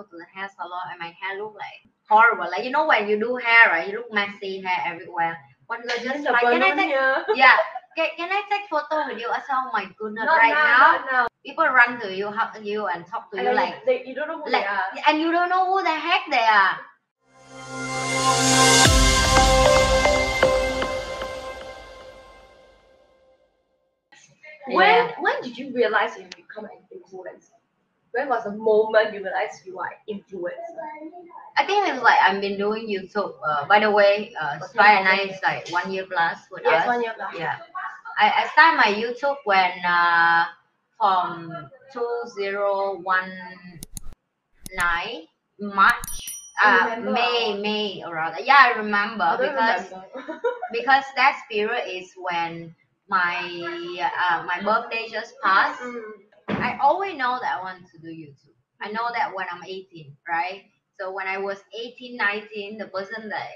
go to the hair salon and my hair look like horrible. Like you know when you do hair, right? You look messy hair everywhere. One girl just like, can I take here. yeah, can, can I take photo with you? I said, oh my goodness, Not right now, now, now. people run to you, hug you, and talk to And you like, they, you don't know who like, they are. and you don't know who the heck they are. When Yeah. when did you realize you become an influencer? When was the moment you realized you are influencer? I think it's like I've been doing YouTube. Uh, by the way, uh, Spice and Nice is like one year plus with Yes, us. one year plus. Yeah, I, I started my YouTube when uh, from two zero one nine March. You Uh? May May around yeah I remember I because remember. because that period is when my uh, my birthday just passed. Mm. I always know that I want to do YouTube. I know that when I'm 18, right? So when I was 18, 19, the person that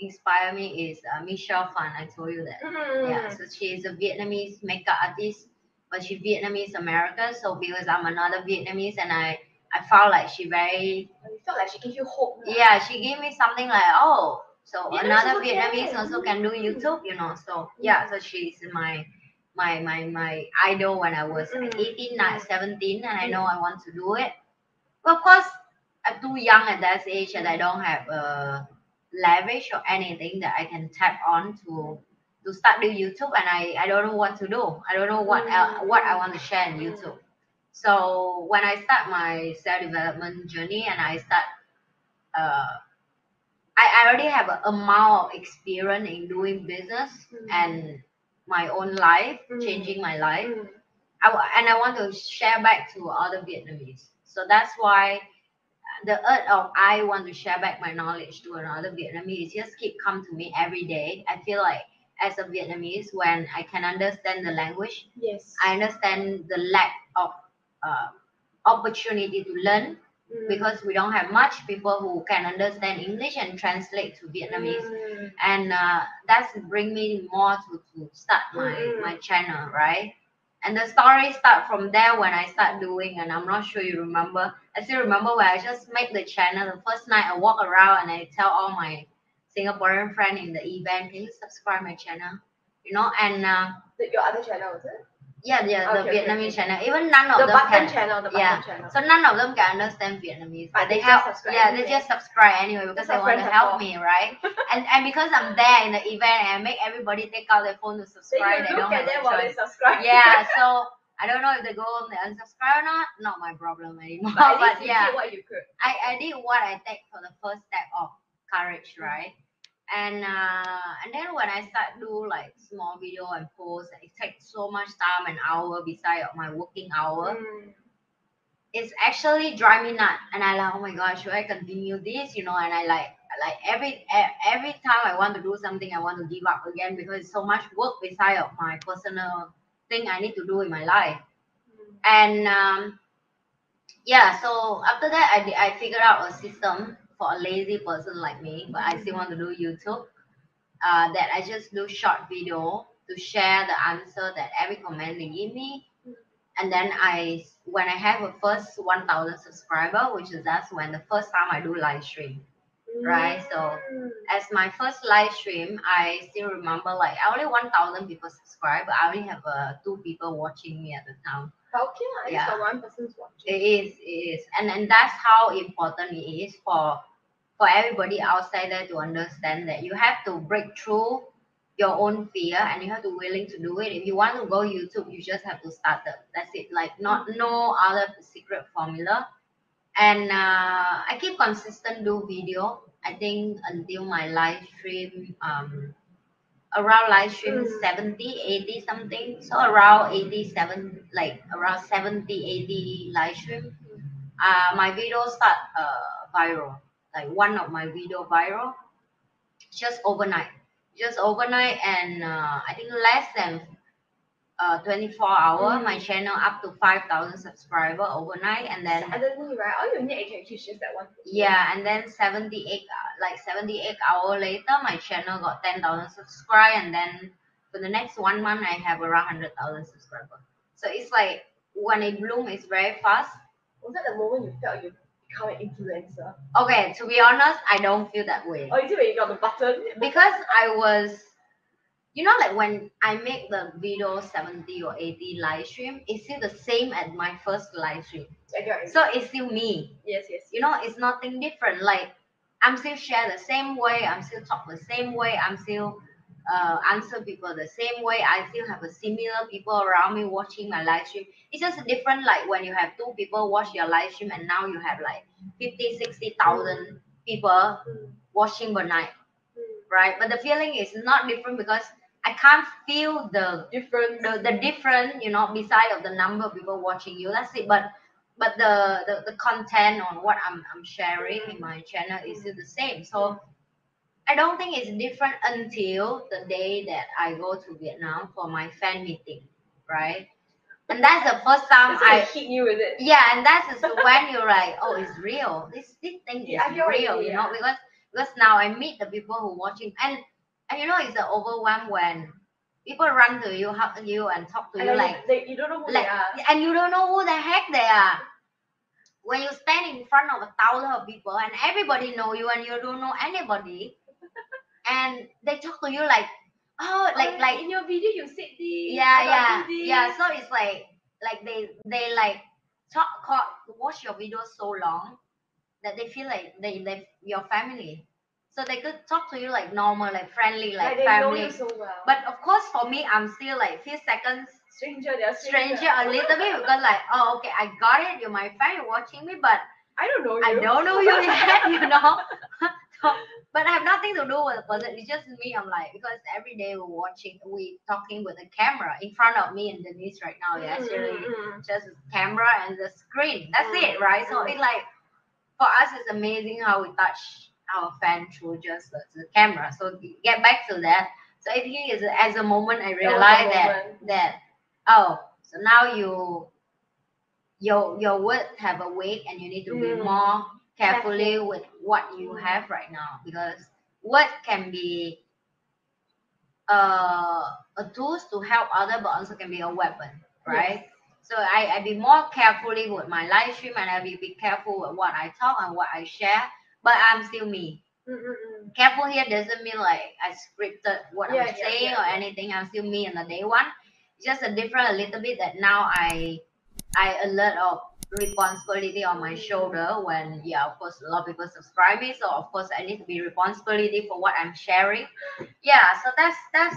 inspired me is uh, Michelle Phan. I told you that. Mm. Yeah, so she's a Vietnamese makeup artist, but she's Vietnamese American. So because I'm another Vietnamese and I, I felt like she very, You felt like she gave you hope. lah. yeah, she gave me something like, oh, so Vietnamese another. Vietnamese also can do YouTube, you know. So yeah, so she's my my my my idol when I was Mm. 18, not 17, and I know I want to do it. But of course, I'm too young at that age and I don't have uh, leverage or anything that I can tap on to to start do YouTube, and I I don't know what to do. I don't know what el- what I want to share in YouTube. So when I start my self development journey and I start, uh, I, I already have a amount of experience in doing business Mm. and my own life, Mm. changing my life. Mm. I, wa- and I want to share back to other Vietnamese. So that's why the urge of I want to share back my knowledge to another Vietnamese just keep come to me every day. I feel like as a Vietnamese, when I can understand the language, Yes. I understand the lack of uh, opportunity to learn. Because we don't have much people who can understand English and translate to Vietnamese Mm. and uh, that's bring me more to, to start my, Mm. my channel right and the story start from there when i start doing and i'm not sure you remember i still remember when i just make the channel the first night i walk around and i tell all my singaporean friend in the event can you subscribe my channel you know and uh, your other channel, is it? Yeah the, the Okay, okay, vietnamese okay. channel even none of The them button can channel, the button yeah. channel. so none of them can understand Vietnamese, but, But they they just help. subscribe Yeah, they anyway. just subscribe anyway because they want to friends are help me, right? and and because I'm there in the event and I make everybody take out their phone to subscribe, they look don't at have them a while they choice. subscribe. Yeah, so I don't know if they go home they unsubscribe or not. Not my problem anymore. But at But, least you yeah, did what you could. I, I did what I take for the first step of courage, right? And uh, and then when I start do like small video and post, it takes so much time and hour beside my working hour Mm. it's actually drive me nuts and i like oh my gosh should i continue this you know and i like like every every time i want to do something i want to give up again because it's so much work beside of my personal thing i need to do in my life Mm. and um, yeah so after that I, I figured out a system for a lazy person like me but i still want to do youtube uh, that i just do short video to share the answer that every comment they give me. And then i when i have a first 1000 subscriber which is that's when the first time i do live stream Right, so- as my first live stream i still remember like I only 1000 people subscribe but i only have uh, two people watching me at the time. Okay, Yeah. got one person's watching. It is, it is, and and that's how important it is for for everybody outside there to understand that you have to break through your own fear and you have to willing to do it. If you want to go YouTube, you just have to start it. That's it. Like not no other secret formula. And uh, I keep consistent do video. I think until my live stream um around live stream Mm. 70 80 something so around 87 like around 70 80 live stream uh my video start uh viral like one of my video viral just overnight just overnight and uh, i think less than uh 24 hour Mm. my channel up to 5000 subscriber overnight and then Suddenly, right? All you need actually is just that one. yeah, and then 78, uh, like 78 hour later, my channel got 10,000 subscribe, and then for the next one month, I have around 100,000 subscribers. So it's like when it bloom, it's very fast. Was that the moment you felt you become an influencer? Okay, to be honest, I don't feel that way oh, Or is it when you got the button? because I was, you know, like when I make the video 70 or 80 live stream, it's still the same as my first live stream. I get it. So it's still me. yes, yes. You know, it's nothing different. Like I'm still share the same way. I'm still talk the same way. I'm still uh, answer people the same way. I still have a similar people around me watching my live stream. It's just different. Like when you have two people watch your live stream, and now you have like 50, 60,000 people watching per night, right? But the feeling is not different because I can't feel the Different. the, the different, you know, beside of the number of people watching you. That's it. But but the, the, the content on what I'm, I'm sharing in my channel is still the same. So I don't think it's different until the day that I go to Vietnam for my fan meeting, right? And that's the first time I hit you with it. yeah, and that's is when you're like, oh, it's real. This this thing is Yeah, I get what you real, you know, yeah. because because now I meet the people who watching and and you know it's the overwhelm when people run to you, hug you, and talk to And you like they, you don't know who like they are. and you don't know who the heck they are. When you stand in front of a thousand of people and everybody know you and you don't know anybody, and they talk to you like, oh, oh like Oh, like in your video you said this. yeah yeah this. yeah so it's like like they they like talk call, watch your videos so long that they feel like they they your family so they could talk to you like normal like friendly like, Like family so well. but of course for me i'm still like few seconds stranger, they're stranger a little bit because like oh okay i got it you're my friend you're watching me but I don't know you. I don't know you yet, you know. but I have nothing to do with the person. It's just me. I'm like because every day we're watching, we talking with a camera in front of me and Denise right now. Yeah, Mm, actually, mm, mm. just camera and the screen. That's Mm, it, right? So mm. it's like for us, it's amazing how we touch our fan through just the, the camera. So get back to that. So I think it's as a moment I That was a realized that moment. that oh, so now you your your words have a weight and you need to be Mm. more carefully with what you have right now because words can be uh, a tools to help other but also can be a weapon right so I, I be more carefully with my live stream and I be, be careful with what I talk and what I share but I'm still me Mm, mm, mm. careful here doesn't mean like I scripted what Yeah, I'm yeah, saying yeah, or anything. I'm still me in the day one. It's just a different a little bit that now I I alert of responsibility on my shoulder when yeah of course a lot of people subscribe me so of course I need to be responsibility for what I'm sharing. Yeah, so that's that's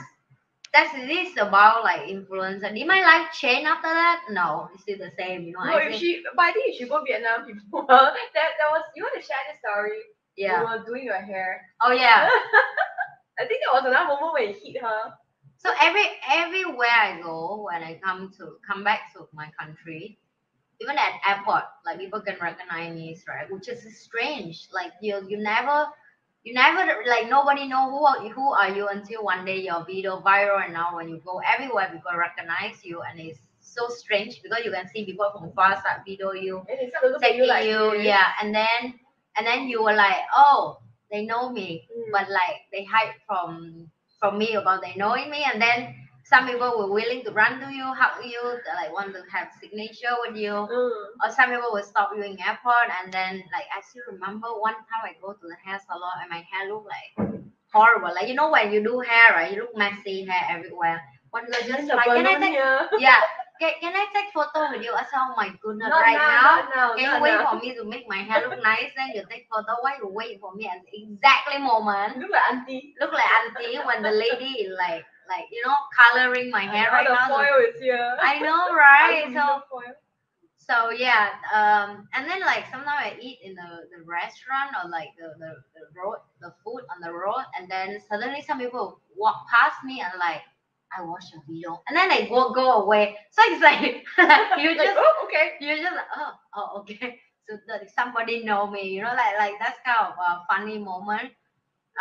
that's this about like influencer. Did my life change after that? No, it's still the same. You know, No, I if think, she, but I think she go Vietnam before, that that was you want to share this story. yeah. You were doing your hair. Oh yeah. I think that was another moment when it hit her. So every everywhere I go, when I come to come back to my country, even at airport, like people can recognize me, right? Which is strange. Like you you never you never like nobody know who are, who are you until one day your video viral and now when you go everywhere people recognize you and it's so strange because you can see people from far start video you And they start to look at taking you like you, yeah, and then and then you were like, oh, they know me, Mm. but like they hide from from me about they knowing me, and then some people were willing to run to you, hug you, like want to have signature with you, Mm. or some people will stop you in airport, and then like I still remember one time I go to the hair salon and my hair look like horrible, like you know when you do hair, right, you look messy hair everywhere. One girl just like, can I take, here. yeah, can, can I take photo with you? I said, oh my goodness, Not right now, now. now, Can you wait now. for me to make my hair look nice? Then you take photo. Why you wait for me at exactly moment? Look like auntie. Look like auntie when the lady is like like you know coloring my hair right now. foil is here. I know, right? So so yeah, um, and then like sometimes I eat in the, the restaurant or like the, the, the road, the food on the road, and then suddenly some people walk past me and like, I watch a video, and then they go go away. So it's like you Like, just oh, okay. you're just like, oh, oh, okay. So that somebody know me, you know, like like that's kind of a funny moment.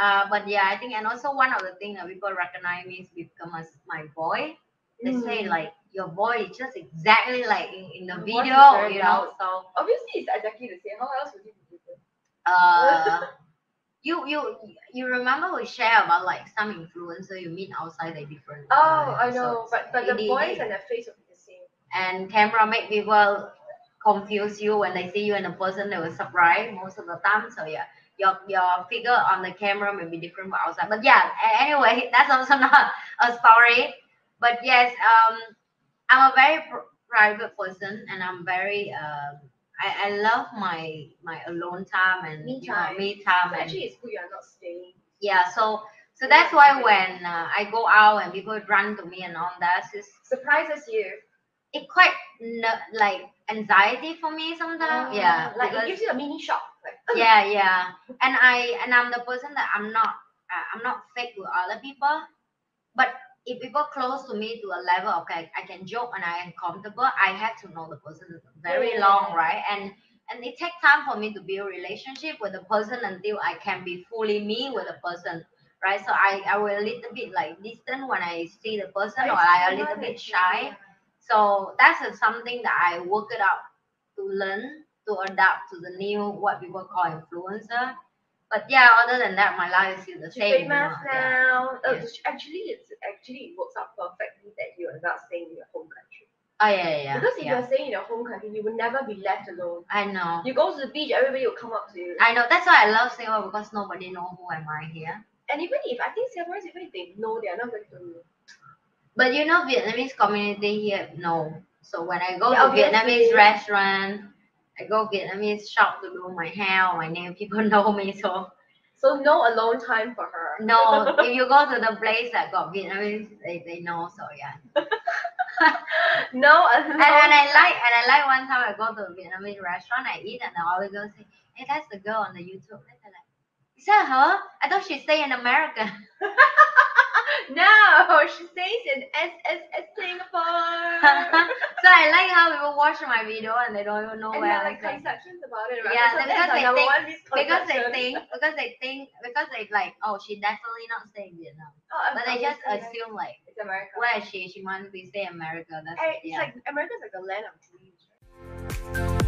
Uh, but yeah, I think, and also one of the things that people recognize me is become as my boy. They say Mm. like your voice is just exactly like in, in the Your video, you know. So Obviously, it's exactly the same. How else would it be different? uh, you you you remember we share about like some influencer you meet outside they different. Oh, uh, I know. But but the It- it- voice and the face would be the same. and camera make people confuse you when they see you in a person. They will surprise most of the time. So yeah, your your figure on the camera may be different from outside. But yeah, anyway, that's also not a story. But yes, um, I'm a very pr- private person, and I'm very um, I, I love my my alone time and Me you know, time. me time So and actually, it's good you are not staying. yeah. So so that's why when uh, I go out and people run to me and all that, it's Surprises you. it quite n- like anxiety for me sometimes. yeah, Like because- it gives you a mini shock. Like, yeah yeah. And i and i'm the person that i'm not uh, i'm not fake with other people. But if people close to me to a level okay i can joke and i am comfortable i have to know the person very Yeah. long right? And and it takes time for me to build relationship with the person until i can be fully me with the person right? So i i will a little bit like distant when i see the person or i a little bit shy so that's something that I work it out to learn to adapt to the new what people call influencer. But yeah, other than that, my life is still the She's same. you famous know, yeah. now. Uh, Yeah. Actually, it's actually it works out perfectly that you are not staying in your home country. Oh yeah, yeah, yeah. Because if yeah. you're staying in your home country, you will never be left alone. I know. You go to the beach, everybody will come up to you. I know. That's why I love Singapore because nobody know who am I here. And even if I think Singaporeans, even if they know, they are not going to. But you know, Vietnamese community here, no. So when I go Yeah, to Vietnamese restaurant, I go Vietnamese shop to do my hair or my nail, people know me. So So no alone time for her. no, if you go to the place that got Vietnamese, they, they know. So yeah. no uh, alone. and, and I like and I like one time I go to a Vietnamese restaurant, I eat and I always go say, Hey, that's the girl on the YouTube. And they're like, That her? I thought she stay in America. No, she stays in SSS Singapore. so I like how people watch my video and they don't even know and where I like conceptions about it, right? Yeah, so because they think- Because they think because they think because they like, oh she definitely not stay in Vietnam. Oh, But they just assume like it's America. where is she? She must be stay in America. That's And it's yeah. like America's like a land of dreams. Right?